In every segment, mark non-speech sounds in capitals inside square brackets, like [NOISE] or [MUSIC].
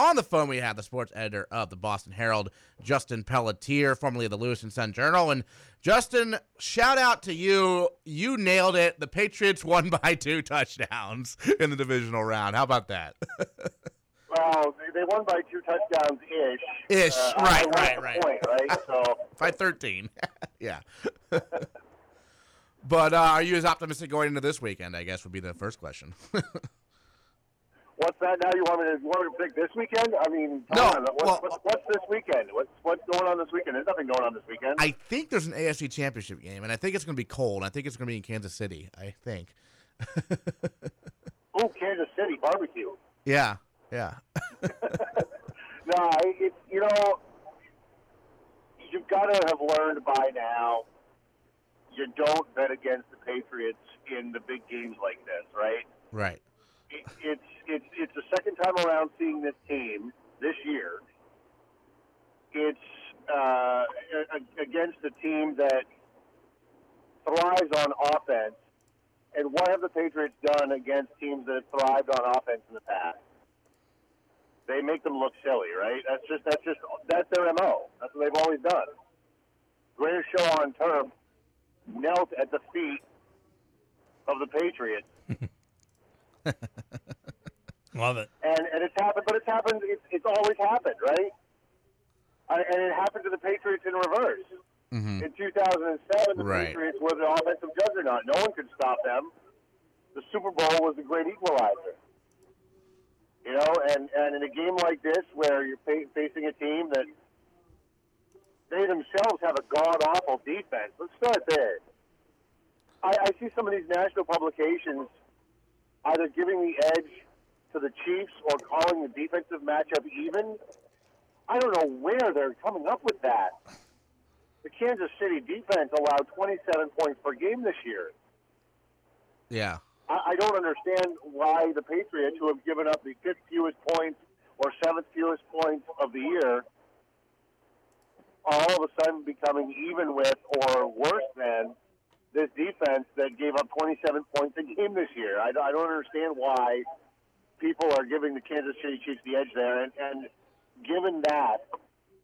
On the phone, we have the sports editor of the Boston Herald, Justin Pelletier, formerly of the Lewiston Sun Journal. And Justin, shout out to you. You nailed it. The Patriots won by two touchdowns in the divisional round. How about that? [LAUGHS] well, they won by two touchdowns ish. Ish, uh, right, right, right. Point, right? So [LAUGHS] by 13. [LAUGHS] yeah. but uh, are you as optimistic going into this weekend? I guess would be the first question. What's that now? You want me to, you want me to pick this weekend? I mean, no. On. What's, well, what's, what's, this weekend? What's what's going on this weekend? There's nothing going on this weekend. I think there's an AFC Championship game, and I think it's going to be cold. I think it's going to be in Kansas City. I think. [LAUGHS] oh, Kansas City barbecue. Yeah, yeah. [LAUGHS] [LAUGHS] no, it's you know, you've got to have learned by now. You don't bet against the Patriots in the big games like this, right? Right it's it's it's the second time around seeing this team this year. It's uh, against a team that thrives on offense. And what have the Patriots done against teams that have thrived on offense in the past? They make them look silly, right? That's just that's just that's their mo. That's what they've always done. Greatest show on turf knelt at the feet of the Patriots [LAUGHS] [LAUGHS] Love it. And and it's happened, but it's happened. It's, it's always happened, right? and it happened to the Patriots in reverse. Mm-hmm. In 2007, the right. Patriots were the offensive juggernaut. No one could stop them. The Super Bowl was the great equalizer. You know, and, and in a game like this, where you're facing a team that they themselves have a god awful defense, let's start there. I, I see some of these national publications either giving the edge to the Chiefs or calling the defensive matchup even. I don't know where they're coming up with that. The Kansas City defense allowed 27 points per game this year. Yeah. I, I don't understand why the Patriots, who have given up the fifth fewest points or seventh fewest points of the year, are all of a sudden becoming even with or worse than this defense that gave up 27 points a game this year. I, I don't understand why people are giving the Kansas City Chiefs the edge there. And, and given that,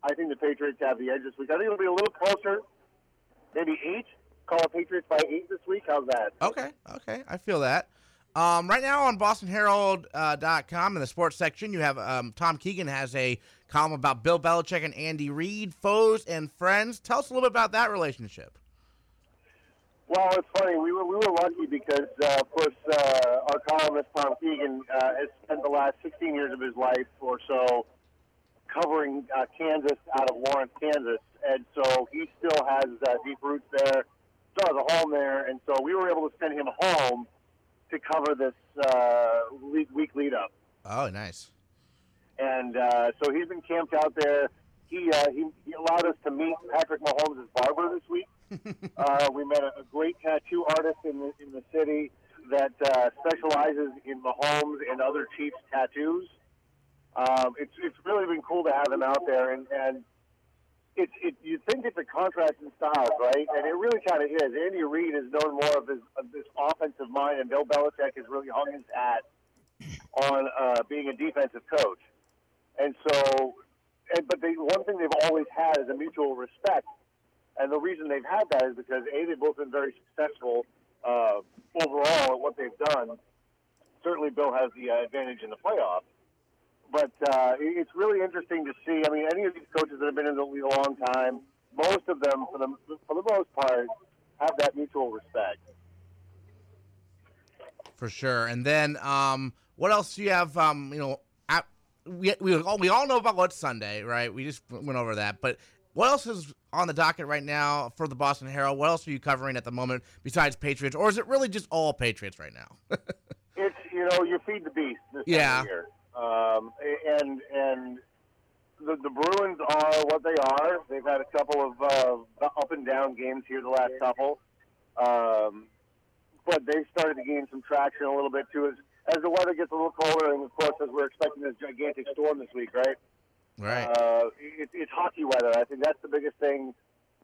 I think the Patriots have the edge this week. I think it'll be a little closer, maybe eight. Call the Patriots by eight this week. How's that? Okay, okay, I feel that. Um, right now on BostonHerald.com uh, in the sports section, you have um, Tom Keegan has a column about Bill Belichick and Andy Reid, foes and friends. Tell us a little bit about that relationship. Well, it's funny. We were we were lucky because, uh, of course, uh, our columnist Tom Keegan uh, has spent the last 16 years of his life or so covering uh, Kansas out of Lawrence, Kansas, and so he still has uh, deep roots there, still has a home there, and so we were able to send him home to cover this uh, week, week lead up. Oh, nice. And uh, so he's been camped out there. He, uh, he he allowed us to meet Patrick Mahomes' barber this week. Uh, we met a, a great tattoo artist in the, in the city that uh, specializes in Mahomes and other Chiefs tattoos. Um, it's it's really been cool to have him out there, and and it's it, you think it's a contrast in styles, right? And it really kind of is. Andy Reid is known more of, his, of this offensive mind, and Bill Belichick has really hung his hat on uh, being a defensive coach. And so, and, but the one thing they've always had is a mutual respect and the reason they've had that is because a they've both been very successful uh, overall at what they've done. Certainly, Bill has the uh, advantage in the playoffs. But uh, it's really interesting to see. I mean, any of these coaches that have been in the league a long time, most of them, for the for the most part, have that mutual respect. For sure. And then, um, what else do you have? Um, you know, at, we we all, we all know about what Sunday, right? We just went over that. But what else is on the docket right now for the Boston Herald? What else are you covering at the moment besides Patriots, or is it really just all Patriots right now? [LAUGHS] it's you know you feed the beast this yeah. year, um, and and the, the Bruins are what they are. They've had a couple of uh, up and down games here the last couple, um, but they've started to gain some traction a little bit too as as the weather gets a little colder, and of course as we're expecting this gigantic storm this week, right? Right. Uh, it, it's hockey weather. I think that's the biggest thing.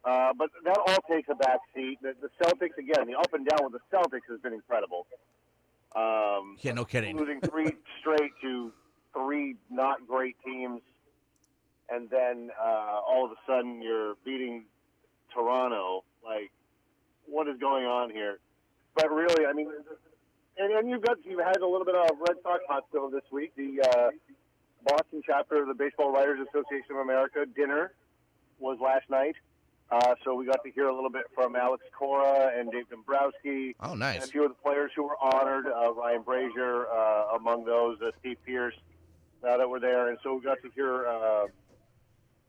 Uh, but that all takes a back seat. The, the Celtics, again, the up and down with the Celtics has been incredible. Um, yeah, no kidding. losing three [LAUGHS] straight to three not great teams, and then uh, all of a sudden you're beating Toronto. Like, what is going on here? But really, I mean, and, and you've got you've had a little bit of Red Sox hot stove this week. The uh, Chapter of the Baseball Writers Association of America dinner was last night. Uh, so we got to hear a little bit from Alex Cora and Dave Dombrowski. Oh, And nice. a few of the players who were honored, uh, Ryan Brasier uh, among those, uh, Steve Pearce, uh, that were there. And so we got to hear uh,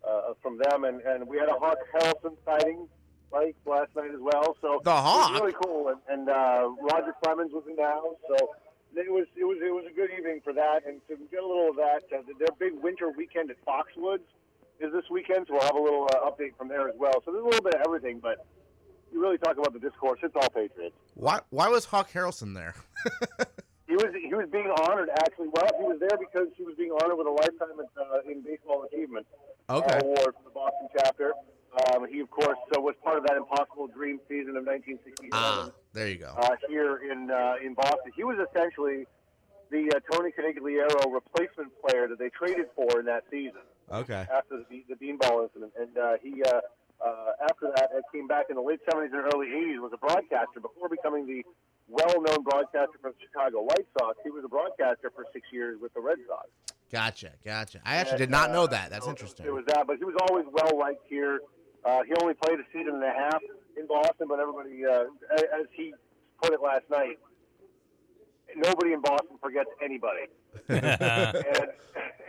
uh, from them. And, and we had a Hawk Harrelson sighting like last night as well. So The it Hawk? was really cool. And, and uh, Roger Clemens was in the house. So it was it was it was a good evening for that. And to get a little of that, uh, their big winter weekend at Foxwoods is this weekend. So we'll have a little uh, update from there as well. So there's a little bit of everything, but. You really talk about the discourse. It's all Patriots. Why why was Hawk Harrelson there? [LAUGHS] He was he was being honored actually. Well, he was there because he was being honored with a lifetime uh, in baseball achievement Okay. uh, award from the Boston chapter. Um, he of course uh, was part of that Impossible Dream season of 1967 Ah, there you go. uh, here in uh, in Boston. He was essentially the uh, Tony Conigliaro replacement player that they traded for in that season Okay. after the, the beanball incident. And uh, he, uh, uh, after that, came back in the late 70s and early 80s, was a broadcaster before becoming the well-known broadcaster for the Chicago White Sox. He was a broadcaster for six years with the Red Sox. Gotcha. Gotcha. I actually did not know that. That's So interesting. It was that, but he was always well liked here. Uh, he only played a season and a half in Boston, but everybody, uh, as he put it last night, nobody in Boston forgets anybody. [LAUGHS] and,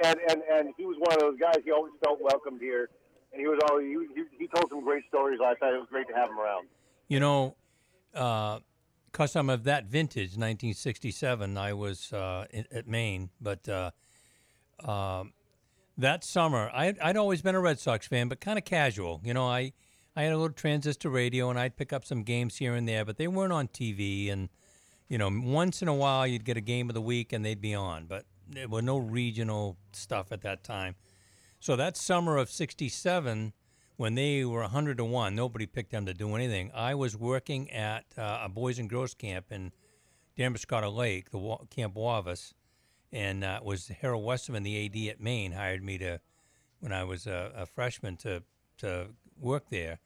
and and and he was one of those guys. He always felt welcomed here, and he was always he, he, told some great stories last night. It was great to have him around. You know, because I'm of that vintage, 1967, I was uh, in, at Maine, but uh, um, that summer, I, I'd always been a Red Sox fan, but kind of casual. You know, I, I had a little transistor radio and I'd pick up some games here and there, but they weren't on TV. And, you know, once in a while you'd get a game of the week and they'd be on, but there were no regional stuff at that time. So that summer of 67, when they were 100 to 1, nobody picked them to do anything. I was working at uh, a Boys and Girls Camp in Damariscotta Lake, the Camp Wavus, and uh, was Harold Westerman, the AD at Maine, hired me to, when I was a, a freshman, to, to work there.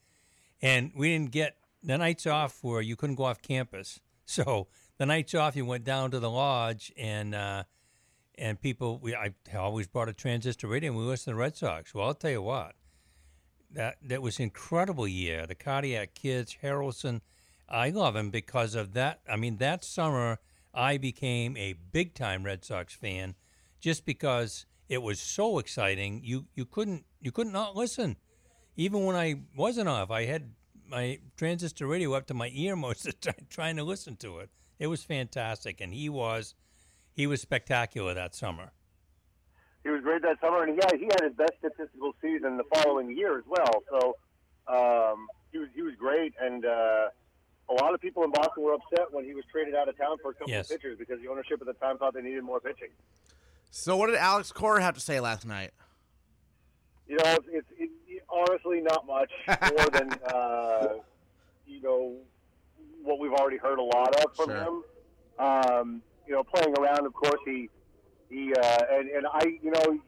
And we didn't get the nights off where you couldn't go off campus. [LAUGHS] So the nights off, you went down to the lodge and uh, and people. We I always brought a transistor radio and we listened to the Red Sox. Well, I'll tell you what, that that was incredible year. The Cardiac Kids, Harrelson, I love him because of that. I mean, that summer I became a big time Red Sox fan, just because it was so exciting. You you couldn't you couldn't not listen, even when I wasn't off. I had my transistor radio up to my ear [LAUGHS] most of the time, trying to listen to it. It was fantastic, and he was he was spectacular that summer. He was great that summer, and he had he had his best statistical season the following year as well. So um, he was he was great, and uh, a lot of people in Boston were upset when he was traded out of town for a couple Yes. of pitchers because the ownership at the time thought they needed more pitching. So what did Alex Cora have to say last night? You know, it's, it's it, it, honestly not much more [LAUGHS] than uh, you know what we've already heard a lot of from Sure. him. Um, you know, playing around, of course, he he uh, and and I, you know,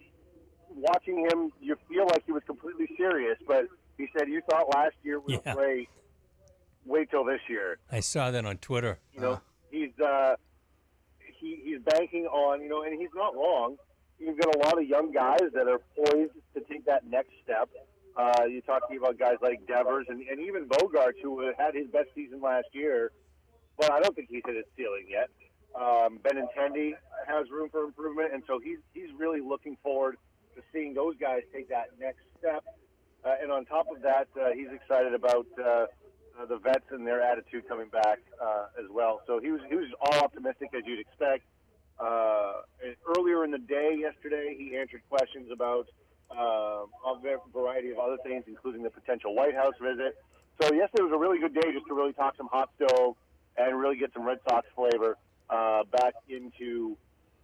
watching him, you feel like he was completely serious. But he said, "You thought last year was Yeah. great. Wait till this year." I saw that on Twitter. You know, he's uh, he he's banking on you know, and he's not wrong. You've got a lot of young guys that are poised to take that next step. Uh, you're talking about guys like Devers and, and even Bogaerts, who had his best season last year, but I don't think he's hit his ceiling yet. Um, Benintendi has room for improvement, and so he's he's really looking forward to seeing those guys take that next step. Uh, and on top of that, uh, he's excited about uh, uh, the vets and their attitude coming back uh, as well. So he was he was all optimistic as you'd expect. Uh, earlier in the day yesterday, he answered questions about uh, a variety of other things, including the potential White House visit. So yesterday was a really good day just to really talk some hot stove and really get some Red Sox flavor uh, back into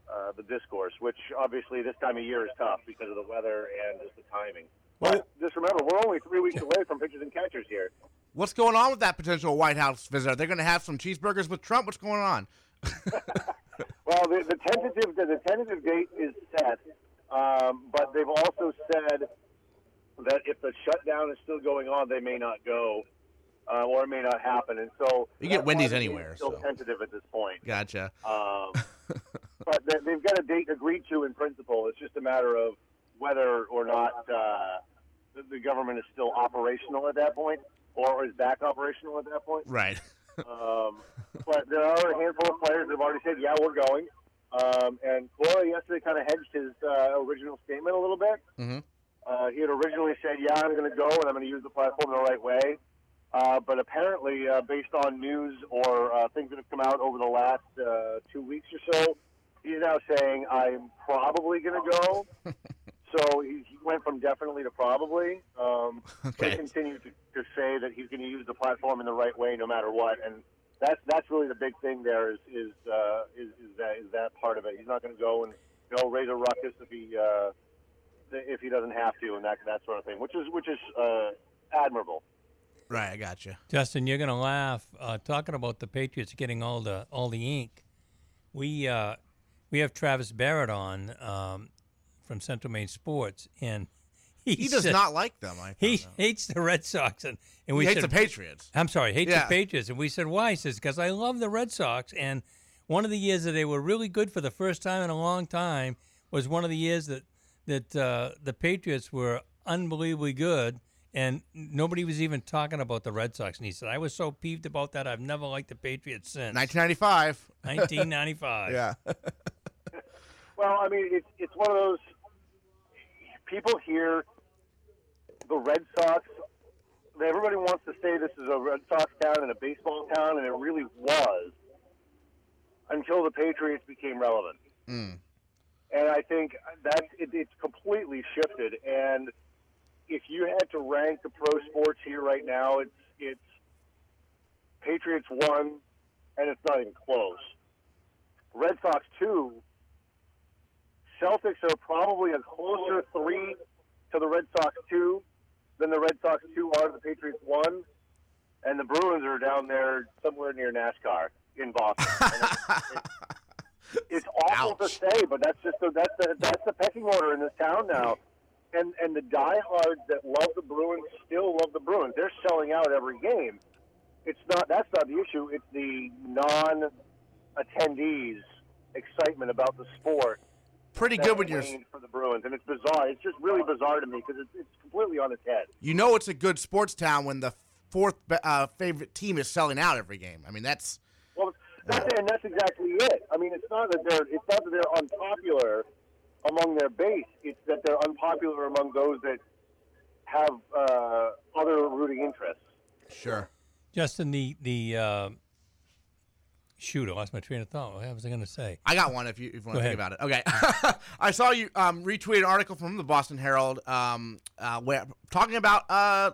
uh, the discourse, which obviously this time of year is tough because of the weather and just the timing. Well- just remember, we're only three weeks away from pitchers and catchers here. What's going on with that potential White House visit? Are they going to have some cheeseburgers with Trump? What's going on? [LAUGHS] Well, the, the tentative the, tentative date is set, um, but they've also said that if the shutdown is still going on, they may not go, uh, or it may not happen. And so You get Wendy's anywhere, Still so. tentative at this point. Gotcha. Um, [LAUGHS] but they, they've got a date agreed to in principle. It's just a matter of whether or not uh, the, the government is still operational at that point, or is back operational at that point. Right. [LAUGHS] Um, but there are a handful of players that have already said, "Yeah, we're going." Um, and Cora yesterday kind of hedged his uh, original statement a little bit. Mhm. Uh, he had originally said, "Yeah, I'm going to go, and I'm going to use the platform the right way." Uh, but apparently, uh, based on news or uh, things that have come out over the last uh, two weeks or so, he's now saying, "I'm probably going to go." [LAUGHS] so he, he went from definitely to probably. Um, They Okay. continue to, to say that he's going to use the platform in the right way, no matter what, and that's that's really the big thing. There is is uh, is, is that is that part of it. He's not going to go and you know raise a ruckus if he uh, if he doesn't have to, and that that sort of thing, which is which is uh, admirable. Right. I got you, Justin, you're gonna laugh uh, talking about the Patriots getting all the all the ink. We uh, we have Travis Barrett on um, from Central Maine Sports, and he, He does said- not like them. I He out. hates the Red Sox, and, and we he hates said the Patriots. I'm sorry, hates Yeah. the Patriots. And we said, why? He says, because I love the Red Sox. And one of the years that they were really good for the first time in a long time was one of the years that, that uh, the Patriots were unbelievably good. And nobody was even talking about the Red Sox. And he said, I was so peeved about that. I've never liked the Patriots since 1995. 1995. [LAUGHS] yeah. Well, I mean, it's it's one of those people hear the Red Sox. Everybody wants to say this is a Red Sox town and a baseball town, and it really was until the Patriots became relevant. Mm. And I think that it, it's completely shifted. And if you had to rank the pro sports here right now, it's it's Patriots one, and it's not even close. Red Sox two. Celtics are probably a closer three to the Red Sox two than the Red Sox two are to the Patriots one, and the Bruins are down there somewhere near NASCAR in Boston. [LAUGHS] And it's- it's awful to say, but that's just the, that's the that's the pecking order in this town now. And and the diehards that love the Bruins still love the Bruins. They're selling out every game. It's not that's not the issue. It's the non-attendees excitement about the sport. Pretty good when you're. for the Bruins, and it's bizarre. It's just really bizarre to me because it's, it's completely on its head. You know it's a good sports town when the fourth uh, favorite team is selling out every game. I mean that's Well, that's and that's exactly it. I mean, it's not that they're it's not that they're unpopular among their base. It's that they're unpopular among those that have uh, other rooting interests. sure. Justin, the, the uh, shoot, I lost my train of thought. What was I going to say? I got one if you, if you want Go to think about it. Okay. [LAUGHS] I saw you um, retweet an article from the Boston Herald um, uh, where talking about uh,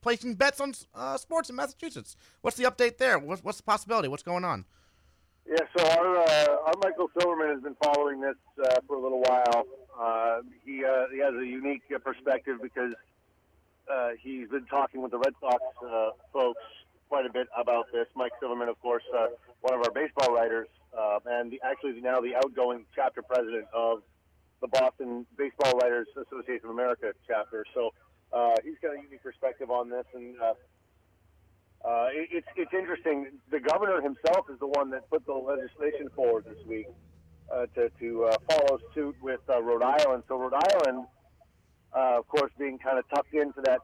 placing bets on uh, sports in Massachusetts. What's the update there? What's, what's the possibility? What's going on? Yeah, so our uh, our Michael Silverman has been following this uh, for a little while. Uh, he uh, he has a unique uh, perspective because uh, he's been talking with the Red Sox uh, folks quite a bit about this. Mike Silverman, of course, uh, one of our baseball writers, uh, and the, actually now the outgoing chapter president of the Boston Baseball Writers Association of America chapter. So uh, he's got a unique perspective on this, and uh, uh, it, it's it's interesting. The governor himself is the one that put the legislation forward this week uh, to to follow suit with Rhode Island. So Rhode Island, of course, being kind of tucked into that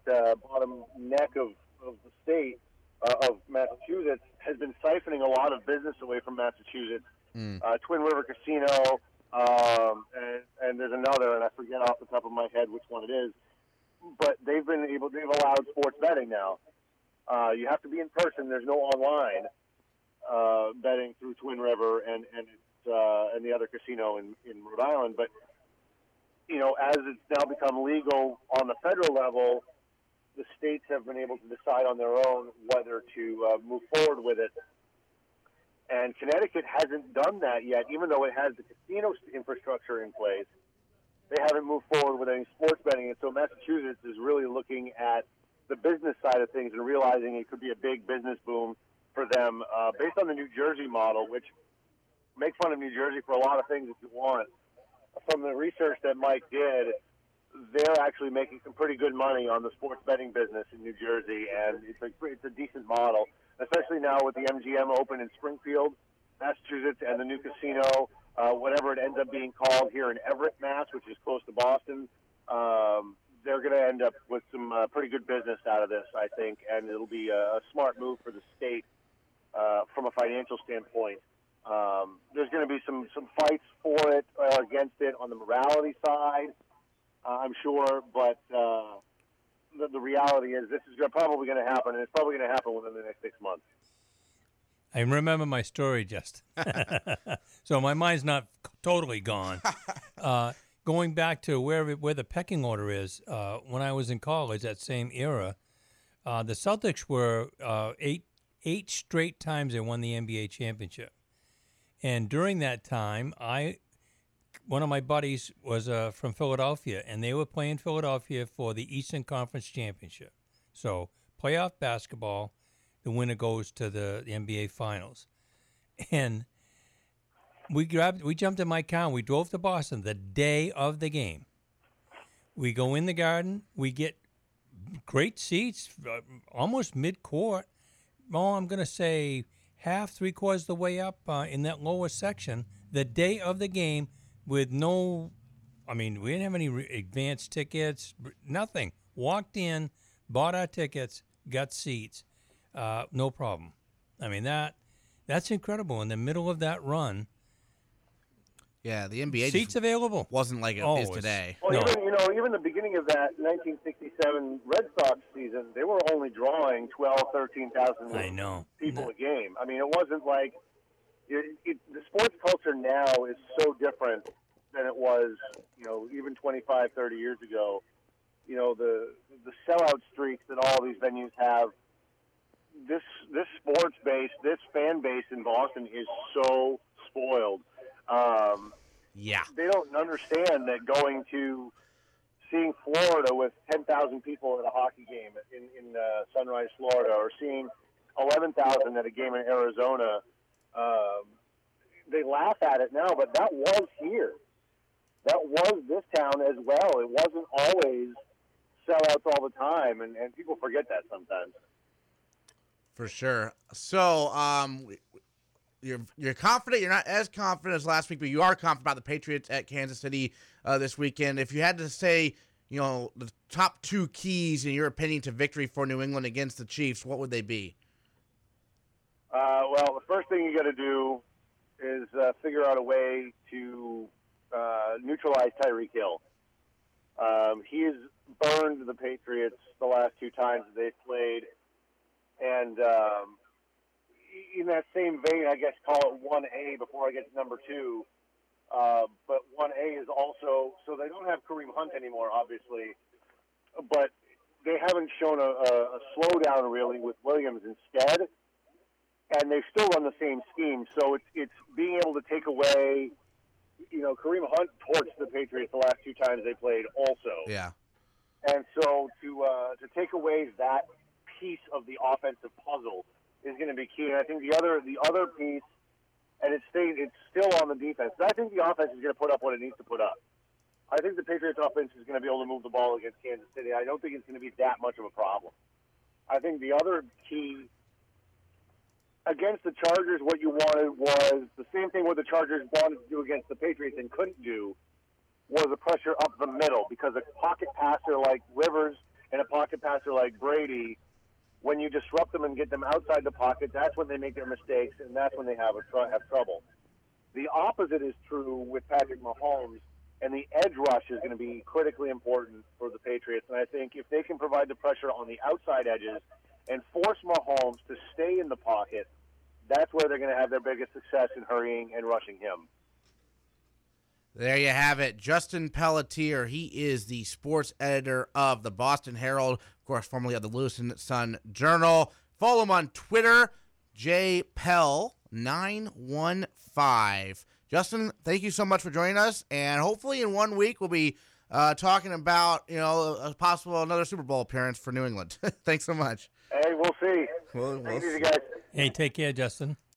bottom neck of, of the state uh, of Massachusetts, has been siphoning a lot of business away from Massachusetts. Mm. Uh, Twin River Casino, um, and, and there's another, and I forget off the top of my head which one it is. But they've been able, they've allowed sports betting now. Uh, you have to be in person. There's no online uh, betting through Twin River and and it's, uh, and the other casino in, in Rhode Island. But you know, as it's now become legal on the federal level, the states have been able to decide on their own whether to uh, move forward with it. And Connecticut hasn't done that yet, even though it has the casino infrastructure in place. They haven't moved forward with any sports betting, and so Massachusetts is really looking at the business side of things and realizing it could be a big business boom for them, uh, based on the New Jersey model, which make fun of New Jersey for a lot of things if you want. From the research that Mike did, they're actually making some pretty good money on the sports betting business in New Jersey, and it's a it's a decent model, especially now with the MGM open in Springfield, Massachusetts, and the new casino, uh, whatever it ends up being called here in Everett, Mass, which is close to Boston. Um, they're going to end up with some uh, pretty good business out of this, I think, and it'll be a, a smart move for the state uh, from a financial standpoint. Um, there's going to be some some fights for it or against it on the morality side, uh, I'm sure, but uh, the, the reality is this is probably going to happen, and it's probably going to happen within the next six months. I remember my story, just. [LAUGHS] so my mind's not totally gone. [LAUGHS] Uh, going back to where where the pecking order is, uh, when I was in college, that same era, uh, the Celtics were uh, eight eight straight times they won the NBA championship, and during that time, I one of my buddies was uh, from Philadelphia, and they were playing Philadelphia for the Eastern Conference championship. So playoff basketball, the winner goes to the, the NBA Finals, and we grabbed, we jumped in my car, and we drove to Boston the day of the game. We go in the garden, we get great seats, uh, almost mid court. Oh, I'm going to say half, three quarters of the way up uh, in that lower section. The day of the game, with no, I mean, we didn't have any re- advance tickets, nothing. Walked in, bought our tickets, got seats, uh, no problem. I mean that that's incredible. In the middle of that run, Yeah, the NBA seats just available. wasn't like it Oh, is it's- today. Well, No. even you know, even the beginning of that 1967 Red Sox season, they were only drawing 12, 13,000 I know. people a game. I mean, it wasn't like it, it, the sports culture now is so different than it was, you know, even 25, 30 years ago. You know, the the sellout streaks that all these venues have. This this sports base, this fan base in Boston is so spoiled. Um, Yeah. they don't understand that going to seeing Florida with 10,000 people at a hockey game in, in uh, Sunrise, Florida, or seeing 11,000 at a game in Arizona, they laugh at it now, but that was here. That was this town as well. It wasn't always sellouts all the time, and, and people forget that sometimes. For sure. So, um, you're you're confident. You're not as confident as last week, but you are confident about the Patriots at Kansas City uh, this weekend. If you had to say, you know, the top two keys in your opinion to victory for New England against the Chiefs, what would they be? Uh, well, the first thing you got to do is uh, figure out a way to uh, neutralize Tyreek Hill. Um, he has burned the Patriots the last two times they've played, and um, in that same vein, I guess call it one A before I get to number two. Uh, but one A is also so they don't have Kareem Hunt anymore, obviously, but they haven't shown a, a, a slowdown really with Williams instead and they still run the same scheme. So it's it's being able to take away, you know, Kareem Hunt torched the Patriots the last two times they played, also, Yeah. and so to uh, to take away that piece of the offensive puzzle is going to be key. And I think the other the other piece, and it's staying it's still on the defense. I think the offense is going to put up what it needs to put up. I think the Patriots offense is going to be able to move the ball against Kansas City. I don't think it's going to be that much of a problem. I think the other key against the Chargers, what you wanted was the same thing what the Chargers wanted to do against the Patriots and couldn't do was a pressure up the middle because a pocket passer like Rivers and a pocket passer like Brady, when you disrupt them and get them outside the pocket, that's when they make their mistakes and that's when they have a tr- have trouble. The opposite is true with Patrick Mahomes, and the edge rush is going to be critically important for the Patriots. And I think if they can provide the pressure on the outside edges and force Mahomes to stay in the pocket, that's where they're going to have their biggest success in hurrying and rushing him. There you have it. Justin Pelletier. He is the sports editor of the Boston Herald, of course, formerly of the Lewiston Sun Journal. Follow him on Twitter, jpell915. Justin, thank you so much for joining us. And hopefully, in one week, we'll be uh, talking about, you know, a possible another Super Bowl appearance for New England. [LAUGHS] Thanks so much. Hey, we'll see. We'll, we'll Thank you, see. guys. Hey, take care, Justin.